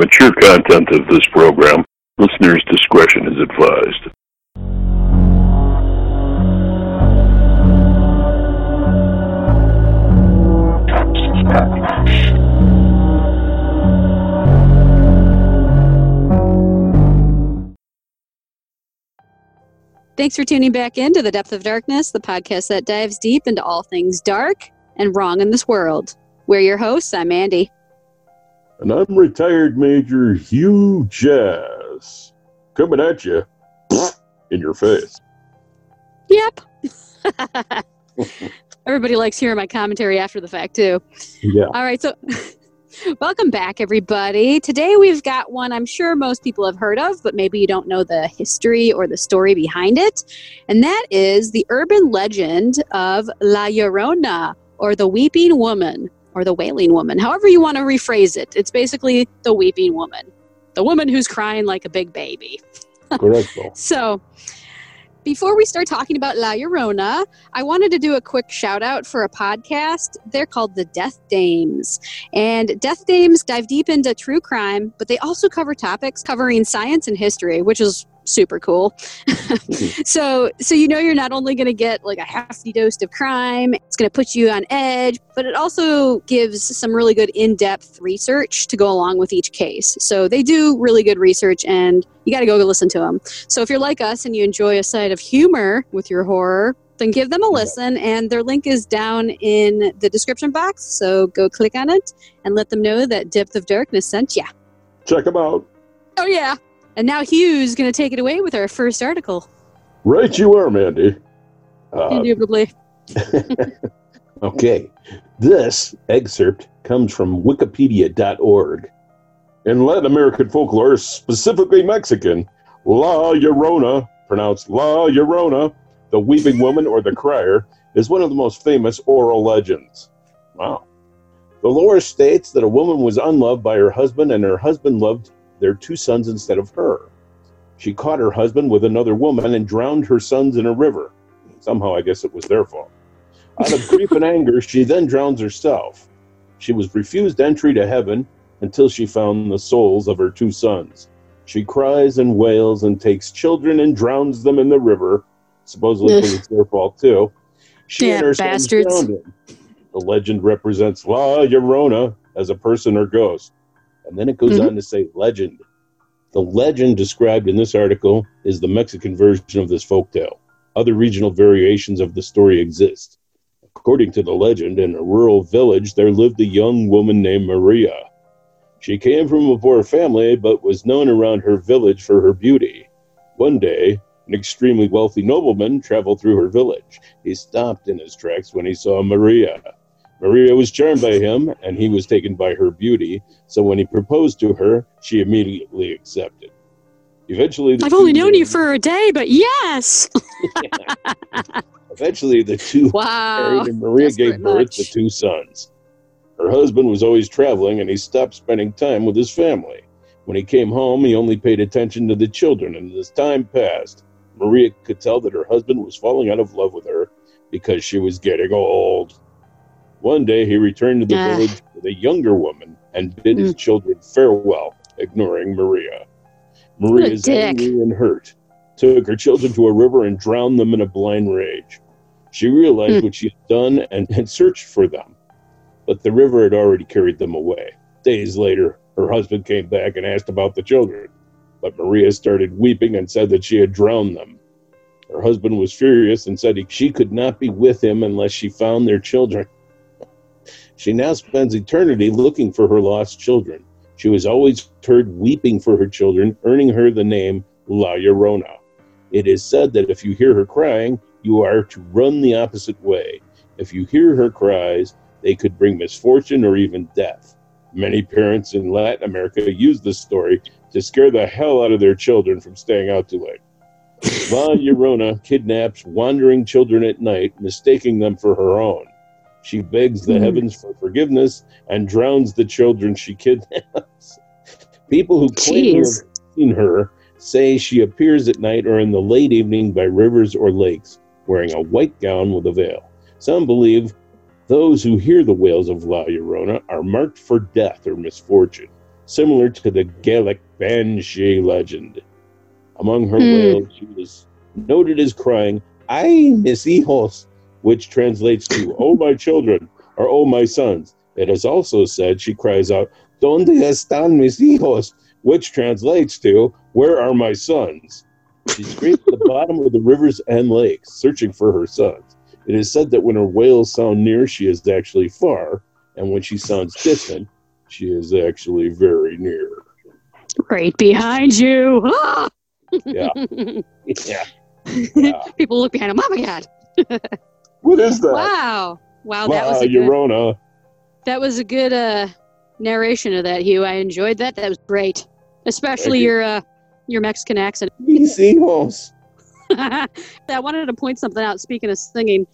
mature content of this program. Listener's discretion is advised. Thanks for tuning back in to The Depth of Darkness, the podcast that dives deep into all things dark and wrong in this world. We're your hosts. I'm Andy. And I'm retired Major Hugh Jazz. Coming at you in your face. Yep. Everybody likes hearing my commentary after the fact, too. Yeah. All right, so welcome back, everybody. Today we've got one I'm sure most people have heard of, but maybe you don't know the history or the story behind it. And that is the urban legend of La Llorona, or the Weeping Woman, or the Wailing Woman, however you want to rephrase it. It's basically the Weeping Woman, the woman who's crying like a big baby. Correcto. So, before we start talking about La Llorona, I wanted to do a quick shout out for a podcast. They're called the Death Dames. And Death Dames dive deep into true crime, but they also cover topics covering science and history, which is super cool. Mm-hmm. so so you know you're not only going to get like a hefty dose of crime, it's going to put you on edge, but it also gives some really good in-depth research to go along with each case. So they do really good research and you got to go listen to them. So if you're like us and you enjoy a side of humor with your horror, then give them a listen and their link is down in the description box. So go click on it and let them know that Depth of Darkness sent you. Check them out. Oh yeah. And now Hugh's going to take it away with our first article. Right you are, Mandy. Uh, Indubitably. okay. This excerpt comes from wikipedia.org. In Latin American folklore, specifically Mexican, La Llorona, pronounced La Llorona, the weeping woman or the crier, is one of the most famous oral legends. Wow. The lore states that a woman was unloved by her husband and her husband loved their two sons instead of her. She caught her husband with another woman and drowned her sons in a river. Somehow, I guess it was their fault. Out of grief and anger, she then drowns herself. She was refused entry to heaven until she found the souls of her two sons. She cries and wails and takes children and drowns them in the river, supposedly it's their fault too. She Damn and her sons bastards. drowned him. The legend represents La Llorona as a person or ghost. And then it goes Mhm. on to say legend. The legend described in this article is the Mexican version of this folktale. Other regional variations of the story exist. According to the legend, in a rural village there lived a young woman named Maria. She came from a poor family but was known around her village for her beauty. One day, an extremely wealthy nobleman traveled through her village. He stopped in his tracks when he saw Maria. Maria was charmed by him, and he was taken by her beauty, so when he proposed to her, she immediately accepted. Eventually, I've only known you for a day, but yes. Eventually, the two Wow. married, and Maria desperate gave birth to two sons. Her husband was always traveling, and he stopped spending time with his family. When he came home, he only paid attention to the children, and as time passed, Maria could tell that her husband was falling out of love with her because she was getting old. One day, he returned to the Ah. village with a younger woman and bid his children farewell, ignoring Maria. Maria's angry and hurt took her children to a river and drowned them in a blind rage. She realized Hmm. what she had done and had searched for them, but the river had already carried them away. Days later, her husband came back and asked about the children, but Maria started weeping and said that she had drowned them. Her husband was furious and said he, she could not be with him unless she found their children. She now spends eternity looking for her lost children. She was always heard weeping for her children, earning her the name La Llorona. It is said that if you hear her crying, you are to run the opposite way. If you hear her cries, they could bring misfortune or even death. Many parents in Latin America use this story to scare the hell out of their children from staying out too late. La Llorona kidnaps wandering children at night, mistaking them for her own. She begs the Hmm. heavens for forgiveness and drowns the children she kidnaps. People who claim to have seen her say she appears at night or in the late evening by rivers or lakes, wearing a white gown with a veil. Some believe those who hear the wails of La Llorona are marked for death or misfortune. similar to the Gaelic Banshee legend. Among her Hmm. wails, she was noted as crying, Ay, mis hijos, which translates to, Oh, my children, or Oh, my sons. It is also said she cries out, Donde están mis hijos, which translates to, Where are my sons? She screams at the bottom of the rivers and lakes, searching for her sons. It is said that when her wails sound near, she is actually far, and when she sounds distant, she is actually very near. Right behind you. Ah! Yeah. Yeah. Yeah. People look behind them. Oh my god! What is that? Wow, wow, that was a good, Yorona. that was a good uh, narration of that, Hugh. I enjoyed that. That was great, especially you. your uh, your Mexican accent. Hijos. I wanted to point something out. Speaking of singing,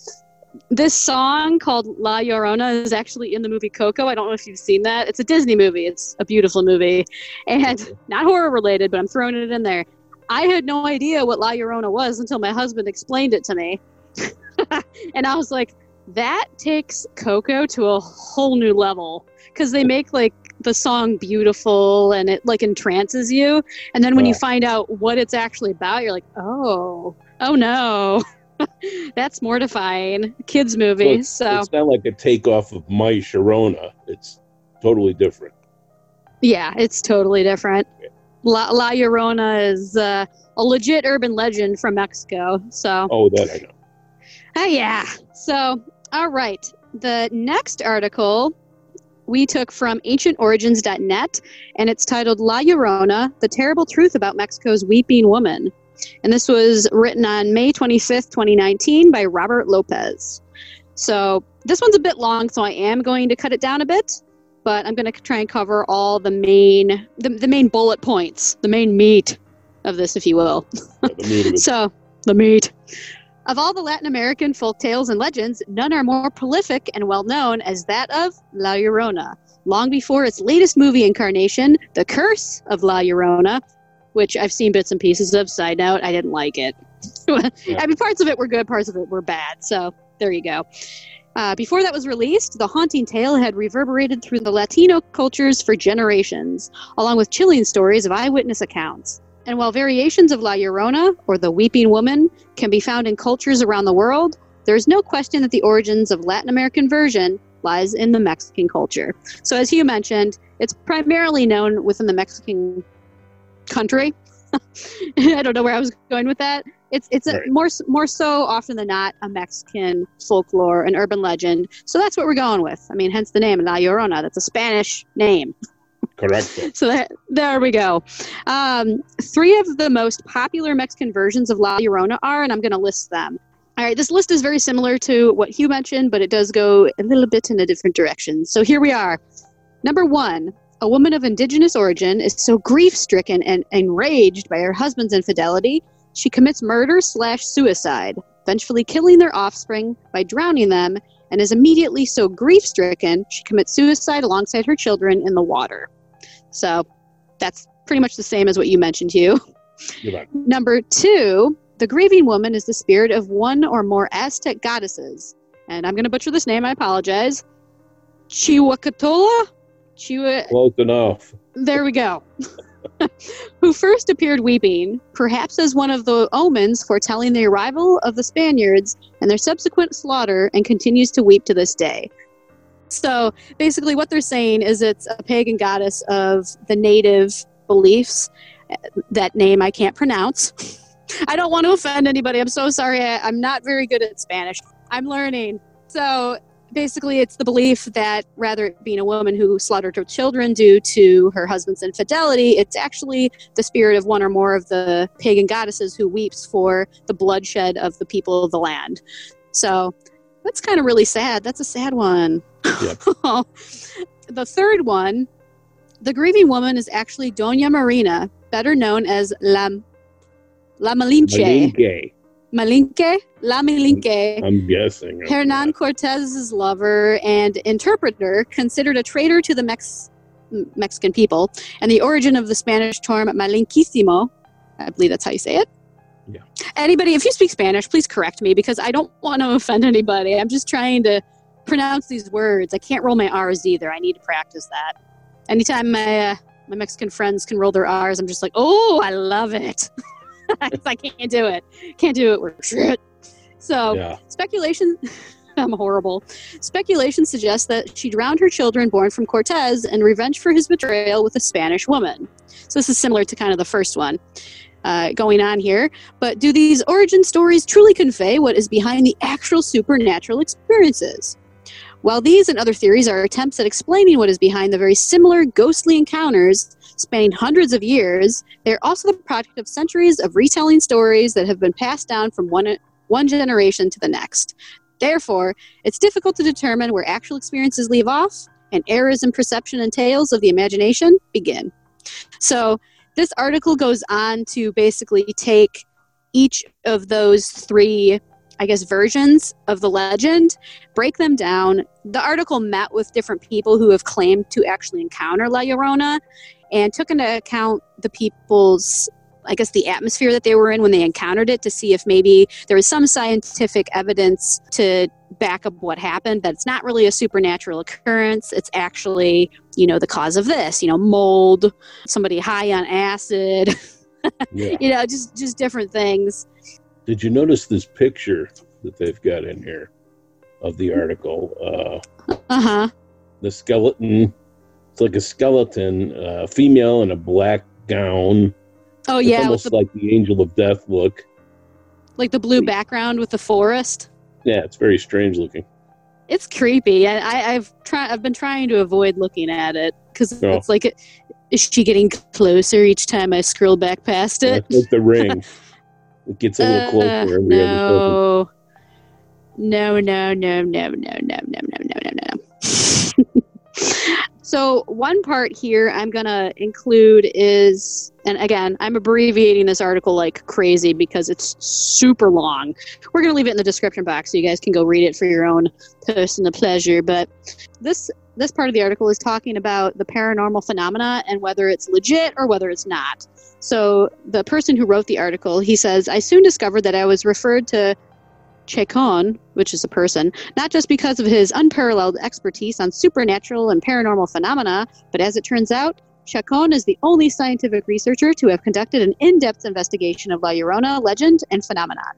this song called La Llorona is actually in the movie Coco. I don't know if you've seen that. It's a Disney movie. It's a beautiful movie, and not horror related, but I'm throwing it in there. I had no idea what La Llorona was until my husband explained it to me, and I was like, "That takes Coco to a whole new level." Because they make like the song beautiful and it like entrances you, and then when you find out what it's actually about, you're like, "Oh, oh no." That's mortifying. Kids movie. it's, So, it's not like a takeoff of My Sharona. It's totally different. yeah, it's totally different. La, La Llorona is uh, a legit urban legend from Mexico. So, Oh, that I know. Ah, yeah. So, all right. The next article we took from ancientorigins.net, and it's titled La Llorona The Terrible Truth About Mexico's Weeping Woman. And this was written on May 25th, 2019, by Robert Lopez. So, this one's a bit long, so I am going to cut it down a bit. But I'm going to try and cover all the main, the, the main bullet points, the main meat of this, if you will. So, the meat. Of all the Latin American folk tales and legends, none are more prolific and well known as that of La Llorona. Long before its latest movie incarnation, The Curse of La Llorona, which I've seen bits and pieces of, side note, I didn't like it. I mean, parts of it were good, parts of it were bad, so there you go. Uh, before that was released, the haunting tale had reverberated through the Latino cultures for generations, along with chilling stories of eyewitness accounts. And while variations of La Llorona, or the Weeping Woman, can be found in cultures around the world, there is no question that the origins of Latin American version lies in the Mexican culture. So, as you mentioned, it's primarily known within the Mexican country. I don't know where I was going with that. It's it's a, Right. more more so often than not a Mexican folklore, an urban legend. So that's what we're going with. I mean, hence the name La Llorona. That's a Spanish name. Correcto. So there, there we go. Um, three of the most popular Mexican versions of La Llorona are, and I'm going to list them. All right, this list is very similar to what Hugh mentioned, but it does go a little bit in a different direction. So here we are. Number one, a woman of indigenous origin is so grief stricken and enraged by her husband's infidelity, she commits murder slash suicide, vengefully killing their offspring by drowning them, and is immediately so grief stricken she commits suicide alongside her children in the water. So that's pretty much the same as what you mentioned, Hugh. Right. Number two, the grieving woman is the spirit of one or more Aztec goddesses. And I'm going to butcher this name, I apologize. Chihuacatola? Chihu- Close enough. there we go. Who first appeared weeping, perhaps as one of the omens foretelling the arrival of the Spaniards and their subsequent slaughter, and continues to weep to this day. So basically, what they're saying is it's a pagan goddess of the native beliefs. That name I can't pronounce. I don't want to offend anybody. I'm so sorry. I, I'm not very good at Spanish. I'm learning. So basically it's the belief that rather being a woman who slaughtered her children due to her husband's infidelity it's actually the spirit of one or more of the pagan goddesses who weeps for the bloodshed of the people of the land so that's kind of really sad that's a sad one Yep. the third one the grieving woman is actually doña marina better known as la, la malinche Malinque, malinque la malinque I'm guessing. Hernan Cortez's lover and interpreter, considered a traitor to the Mex- Mexican people, and the origin of the Spanish term malinquísimo. I believe that's how you say it. Yeah. Anybody, if you speak Spanish, please correct me because I don't want to offend anybody. I'm just trying to pronounce these words. I can't roll my R's either. I need to practice that. Anytime my uh, my Mexican friends can roll their R's. I'm just like, oh, I love it. I can't do it. Can't do it. We're shit. So Yeah. speculation. I'm horrible. Speculation suggests that she drowned her children born from Cortez in revenge for his betrayal with a Spanish woman. So this is similar to kind of the first one uh, going on here. But do these origin stories truly convey what is behind the actual supernatural experiences? While these and other theories are attempts at explaining what is behind the very similar ghostly encounters spanning hundreds of years, they are also the product of centuries of retelling stories that have been passed down from one, one generation to the next. Therefore, it's difficult to determine where actual experiences leave off and errors in perception and tales of the imagination begin. So, this article goes on to basically take each of those three, I guess, versions of the legend, break them down. The article met with different people who have claimed to actually encounter La Llorona and took into account the people's I guess the atmosphere that they were in when they encountered it to see if maybe there was some scientific evidence to back up what happened that it's not really a supernatural occurrence it's actually you know the cause of this you know mold somebody high on acid Yeah. you know just just different things Did you notice this picture that they've got in here of the article? Uh, uh-huh the skeleton. It's like a skeleton, uh, female in a black gown. oh It's yeah almost the, like the angel of death look. like the blue background with the forest Yeah, it's very strange looking. it's creepy I, I i've tried i've been trying to avoid looking at it because Oh. it's like is she getting closer each time i scroll back past it It's like the ring. It gets a little closer Uh, no. No, no, no, no, no, no, no, no, no, no, no. so one part here I'm gonna include is, and again, I'm abbreviating this article like crazy because it's super long. We're gonna leave it in the description box so you guys can go read it for your own personal pleasure. But this this part of the article is talking about the paranormal phenomena and whether it's legit or whether it's not. So the person who wrote the article, he says, I soon discovered that I was referred to Chacon, which is a person, not just because of his unparalleled expertise on supernatural and paranormal phenomena, but as it turns out, Chacon is the only scientific researcher to have conducted an in-depth investigation of La Llorona legend and phenomenon.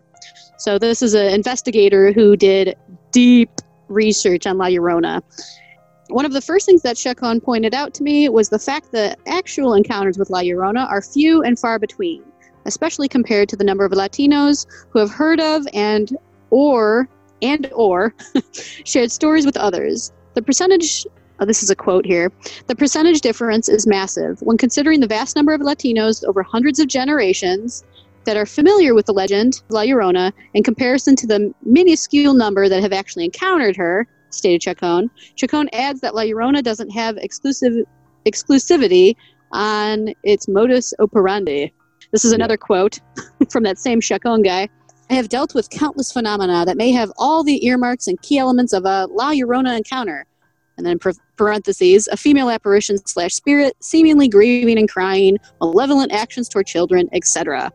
So this is an investigator who did deep research on La Llorona. One of the first things that Chacon pointed out to me was the fact that actual encounters with La Llorona are few and far between, especially compared to the number of Latinos who have heard of and or and or shared stories with others. The percentage oh, this is a quote here. The percentage difference is massive when considering the vast number of Latinos over hundreds of generations that are familiar with the legend La Llorona in comparison to the minuscule number that have actually encountered her, stated Chacon. Chacon adds that La Llorona doesn't have exclusive exclusivity on its modus operandi. This is Yeah. another quote from that same Chacon guy. I have dealt with countless phenomena that may have all the earmarks and key elements of a La Llorona encounter. And then parentheses, a female apparition slash spirit, seemingly grieving and crying, malevolent actions toward children, etc.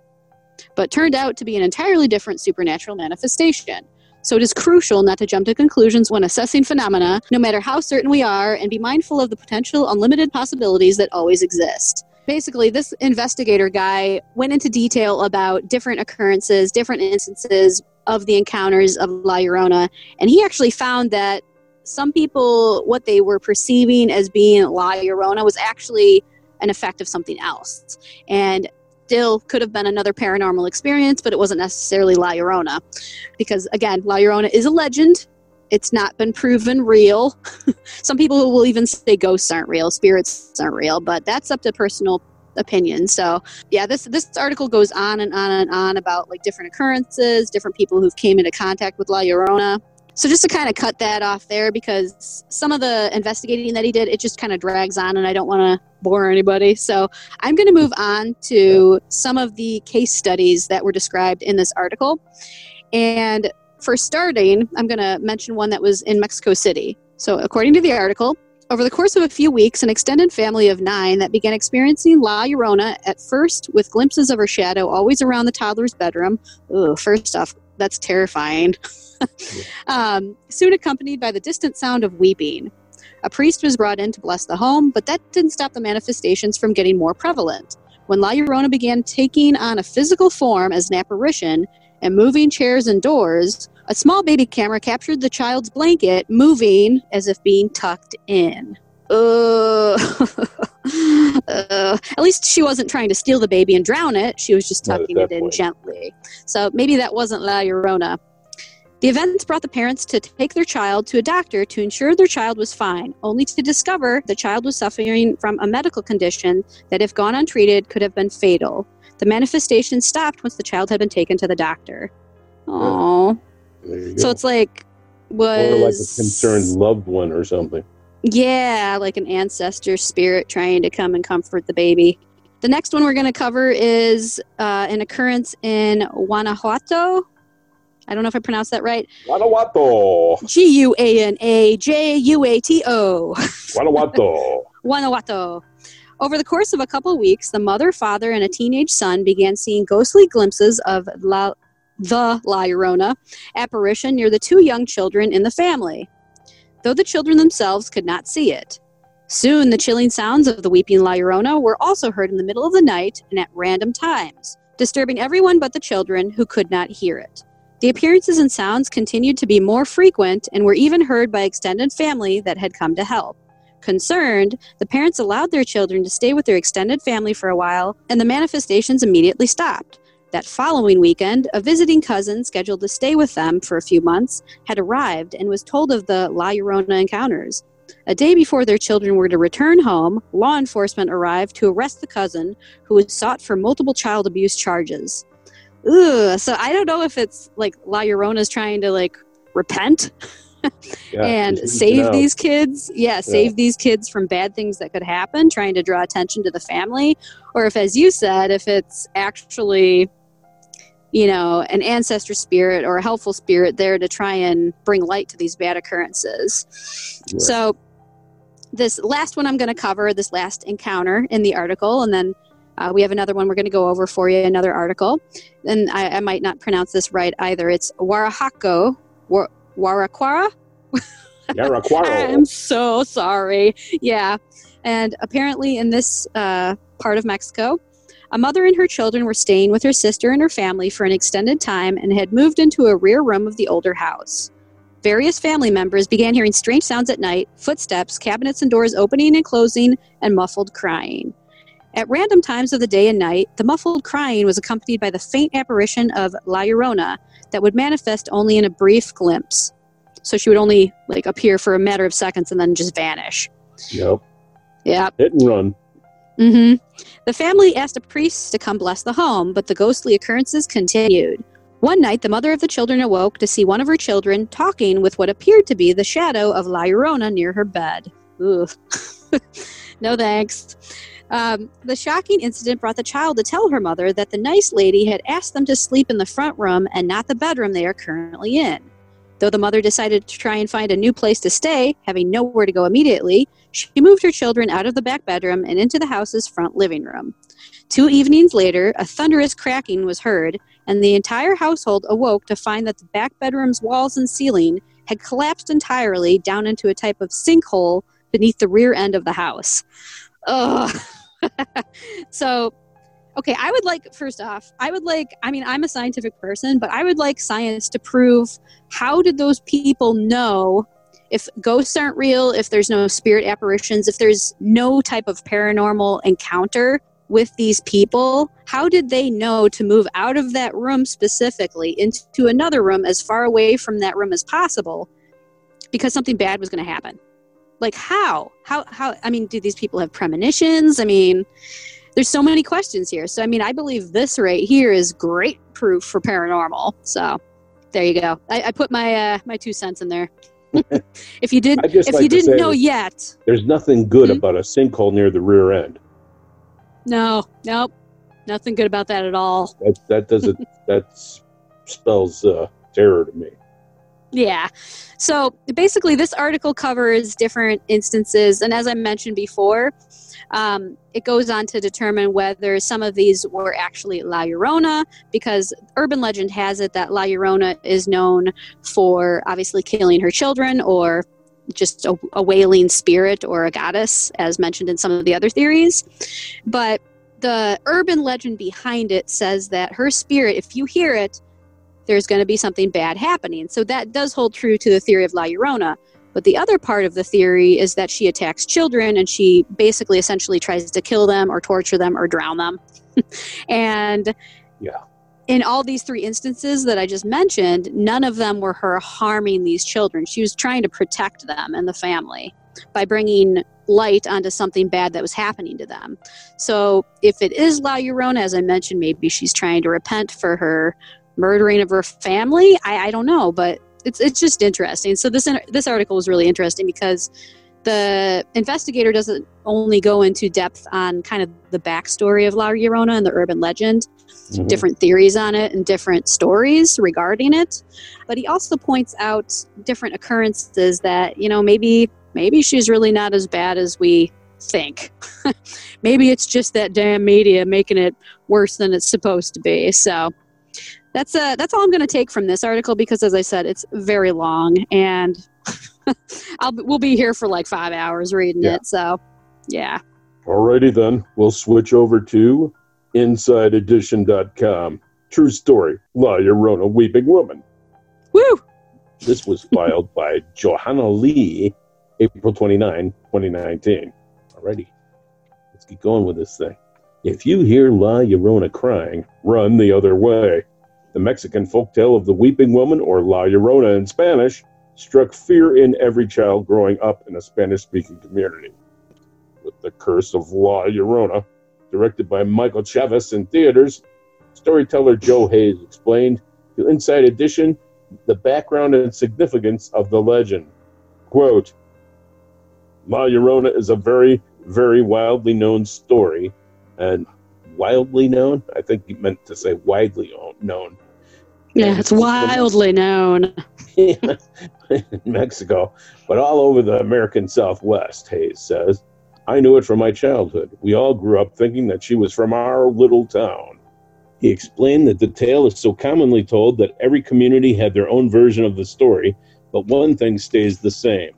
But turned out to be an entirely different supernatural manifestation. So it is crucial not to jump to conclusions when assessing phenomena, no matter how certain we are, and be mindful of the potential unlimited possibilities that always exist. Basically, this investigator guy went into detail about different occurrences, different instances of the encounters of La Llorona, and he actually found that some people, what they were perceiving as being La Llorona, was actually an effect of something else. And still could have been another paranormal experience, but it wasn't necessarily La Llorona. Because again, La Llorona is a legend. It's not been proven real. Some people will even say ghosts aren't real, spirits aren't real, but that's up to personal opinion. So yeah, this this article goes on and on and on about like different occurrences, different people who've came into contact with La Llorona. So just to kind of cut that off there, because some of the investigating that he did, it just kind of drags on, and I don't want to bore anybody. So I'm going to move on to some of the case studies that were described in this article. And for starting, I'm going to mention one that was in Mexico City. So according to the article, over the course of a few weeks, an extended family of nine that began experiencing La Llorona at first with glimpses of her shadow always around the toddler's bedroom. Ugh, first off, that's terrifying. um, soon accompanied by the distant sound of weeping. A priest was brought in to bless the home, but that didn't stop the manifestations from getting more prevalent. When La Llorona began taking on a physical form as an apparition and moving chairs and doors, a small baby camera captured the child's blanket moving as if being tucked in. Uh, uh, at least she wasn't trying to steal the baby and drown it. She was just tucking it in point. gently. So maybe that wasn't La Llorona. The events brought the parents to take their child to a doctor to ensure their child was fine, only to discover the child was suffering from a medical condition that, if gone untreated, could have been fatal. The manifestation stopped once the child had been taken to the doctor. Oh, so it's like was or like a concerned loved one or something. Yeah, like an ancestor spirit trying to come and comfort the baby. The next one we're going to cover is uh, an occurrence in Guanajuato. I don't know if I pronounced that right. Guanajuato, G U A N A J U A T O. Guanajuato. Guanajuato. Over the course of a couple weeks, the mother, father, and a teenage son began seeing ghostly glimpses of La, the La Llorona apparition near the two young children in the family, though the children themselves could not see it. Soon, the chilling sounds of the weeping La Llorona were also heard in the middle of the night and at random times, disturbing everyone but the children who could not hear it. The appearances and sounds continued to be more frequent and were even heard by extended family that had come to help. Concerned, the parents allowed their children to stay with their extended family for a while, and the manifestations immediately stopped. That following weekend, a visiting cousin scheduled to stay with them for a few months had arrived and was told of the La Llorona encounters. A day before their children were to return home, law enforcement arrived to arrest the cousin, who was sought for multiple child abuse charges. Ugh, so I don't know if it's like La Llorona's trying to like repent Yeah, and save these kids yeah save these kids from bad things that could happen trying to draw attention to the family or if as you said if it's actually you know an ancestor spirit or a helpful spirit there to try and bring light to these bad occurrences Right. so this last one i'm going to cover this last encounter in the article and then uh, we have another one we're going to go over for you another article and I, I might not pronounce this right either it's warahako War- Waraquara. I'm so sorry. Yeah. And apparently, in this uh, part of Mexico, a mother and her children were staying with her sister and her family for an extended time and had moved into a rear room of the older house. Various family members began hearing strange sounds at night footsteps, cabinets and doors opening and closing, and muffled crying. At random times of the day and night, the muffled crying was accompanied by the faint apparition of La Llorona that would manifest only in a brief glimpse so she would only like appear for a matter of seconds and then just vanish. Yep. Yeah. Hit and run. Hmm The family asked a priest to come bless the home, but the ghostly occurrences continued. One night, the mother of the children awoke to see one of her children talking with what appeared to be the shadow of La Llorona near her bed. Ooh. no thanks. Um, the shocking incident brought the child to tell her mother that the nice lady had asked them to sleep in the front room and not the bedroom they are currently in. Though the mother decided to try and find a new place to stay, having nowhere to go immediately, she moved her children out of the back bedroom and into the house's front living room. Two evenings later, a thunderous cracking was heard, and the entire household awoke to find that the back bedroom's walls and ceiling had collapsed entirely down into a type of sinkhole beneath the rear end of the house. Ugh. so, okay, I would like, first off, I would like, I mean, I'm a scientific person, but I would like science to prove how did those people know if ghosts aren't real, if there's no spirit apparitions, if there's no type of paranormal encounter with these people, how did they know to move out of that room specifically into another room as far away from that room as possible because something bad was going to happen? Like how? How how I mean, do these people have premonitions? I mean, there's so many questions here. So I mean, I believe this right here is great proof for paranormal. So there you go. I, I put my uh, my two cents in there. If you did, I'd if like you didn't know yet, There's nothing good Mhm. about a sinkhole near the rear end. no, nope, nothing good about that at all. That that doesn't that spells uh, terror to me. Yeah. So basically, this article covers different instances, and as I mentioned before, um, it goes on to determine whether some of these were actually La Llorona, because urban legend has it that La Llorona is known for obviously killing her children or just a, a wailing spirit or a goddess, as mentioned in some of the other theories. But the urban legend behind it says that her spirit, if you hear it, there's going to be something bad happening. So that does hold true to the theory of La Llorona. But the other part of the theory is that she attacks children and she basically essentially tries to kill them or torture them or drown them. and Yeah. in all these three instances that I just mentioned, none of them were her harming these children. She was trying to protect them and the family by bringing light onto something bad that was happening to them. So if it is La Llorona, as I mentioned, maybe she's trying to repent for her murdering of her family. I, I don't know, but it's it's just interesting. So this this article was really interesting because the investigator doesn't only go into depth on kind of the backstory of La Llorona and the urban legend, Mhm. different theories on it and different stories regarding it, but he also points out different occurrences that you know maybe maybe she's really not as bad as we think. maybe it's just that damn media making it worse than it's supposed to be. So that's uh that's all I'm going to take from this article because as I said it's very long and I'll we'll be here for like 5 hours reading Yeah. it. So yeah. Alrighty then, we'll switch over to InsideEdition.com. True story, La Llorona Weeping Woman. Woo! This was filed by Johanna Lee, April 29, 2019. Alrighty, let's get going with this thing. If you hear La Llorona crying, run the other way. The Mexican folktale of the Weeping Woman, or La Llorona in Spanish, struck fear in every child growing up in a Spanish speaking community. With the Curse of La Llorona, directed by Michael Chaves in theaters, storyteller Joe Hayes explained to Inside Edition the background and significance of the legend. Quote La Llorona is a very, very wildly known story, and wildly known? I think he meant to say widely known. Yeah, it's wildly known. in Mexico, but all over the American Southwest, Hayes says. I knew it from my childhood. We all grew up thinking that she was from our little town. He explained that the tale is so commonly told that every community had their own version of the story, but one thing stays the same.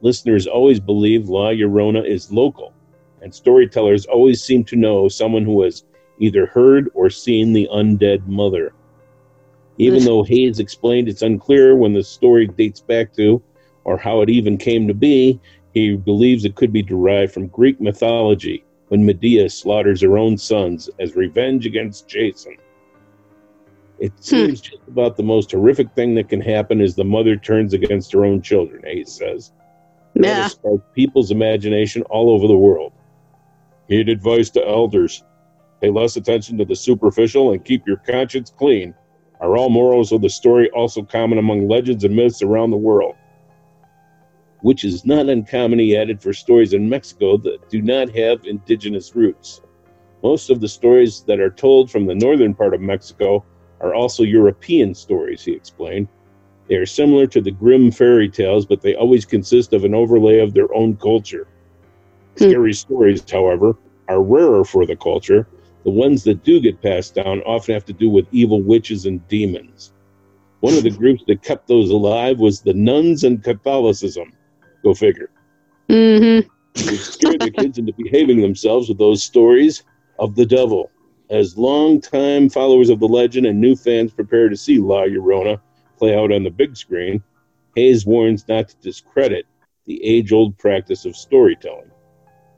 Listeners always believe La Llorona is local, and storytellers always seem to know someone who has either heard or seen the undead mother. Even though Hayes explained it's unclear when the story dates back to or how it even came to be, he believes it could be derived from Greek mythology when Medea slaughters her own sons as revenge against Jason. It hmm. seems just about the most horrific thing that can happen is the mother turns against her own children, Hayes says. That Yeah. people's imagination all over the world. Heed advice to elders. Pay less attention to the superficial and keep your conscience clean. Are all morals of the story also common among legends and myths around the world? Which is not uncommon, he added, for stories in Mexico that do not have indigenous roots. Most of the stories that are told from the northern part of Mexico are also European stories, he explained. They are similar to the Grimm fairy tales, but they always consist of an overlay of their own culture. Hmm. Scary stories, however, are rarer for the culture. The ones that do get passed down often have to do with evil witches and demons. One of the groups that kept those alive was the nuns and Catholicism. Go figure. Mm-hmm. It scared the kids into behaving themselves with those stories of the devil. As longtime followers of the legend and new fans prepare to see La Llorona play out on the big screen, Hayes warns not to discredit the age old practice of storytelling.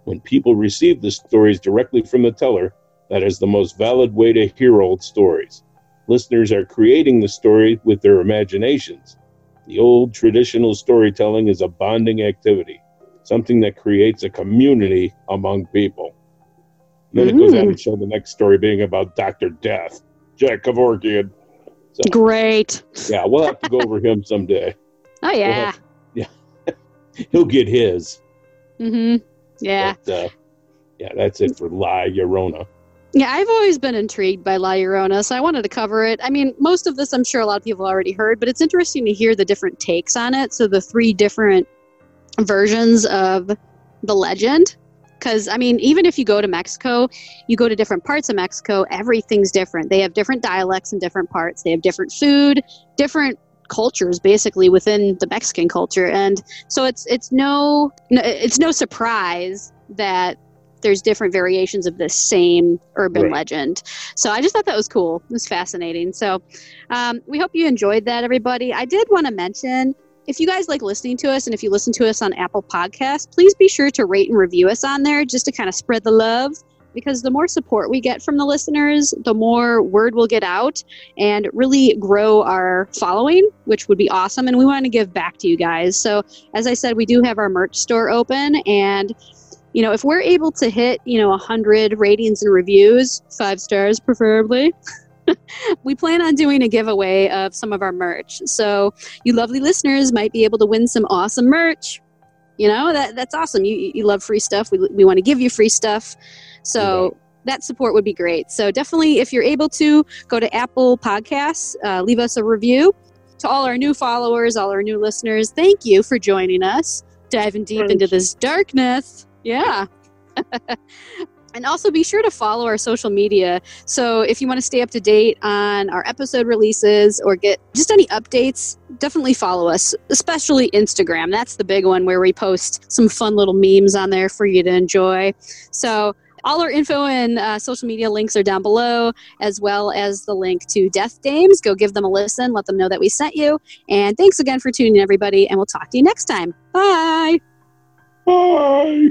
When people receive the stories directly from the teller, that is the most valid way to hear old stories. Listeners are creating the story with their imaginations. The old traditional storytelling is a bonding activity something that creates a community among people. Then it goes on to show the next story being about Dr. Death, Jack Kevorkian. So, Great. yeah, we'll have to go over him someday. Oh yeah. Yeah. He'll get his. Mm-hmm. Yeah. But, uh, yeah, that's it for La Llorona. Yeah, I've always been intrigued by La Llorona, so I wanted to cover it. I mean, most of this I'm sure a lot of people already heard, but it's interesting to hear the different takes on it. So the three different versions of the legend. Because, I mean, even if you go to Mexico, you go to different parts of Mexico, everything's different. They have different dialects in different parts, they have different food, different cultures basically within the Mexican culture, and so it's it's no it's no surprise that there's different variations of this same urban right. legend. So I just thought that was cool. It was fascinating. So um, we hope you enjoyed that, everybody. I did want to mention if you guys like listening to us and if you listen to us on Apple Podcasts, please be sure to rate and review us on there just to kind of spread the love because the more support we get from the listeners, the more word will get out and really grow our following, which would be awesome. And we want to give back to you guys. So, as I said, we do have our merch store open and you know, if we're able to hit, you know, 100 ratings and reviews, five stars preferably, we plan on doing a giveaway of some of our merch. So you lovely listeners might be able to win some awesome merch. You know, that that's awesome. You, you love free stuff. We, we want to give you free stuff. So that support would be great. So definitely, if you're able to, go to Apple Podcasts, uh, leave us a review. To all our new followers, all our new listeners, thank you for joining us, diving deep into this darkness. Yeah. And also be sure to follow our social media. So if you want to stay up to date on our episode releases or get just any updates, definitely follow us, especially Instagram. That's the big one where we post some fun little memes on there for you to enjoy. So all our info and uh, social media links are down below, as well as the link to Death Dames. Go give them a listen, let them know that we sent you. And thanks again for tuning in, everybody, and we'll talk to you next time. Bye. Bye.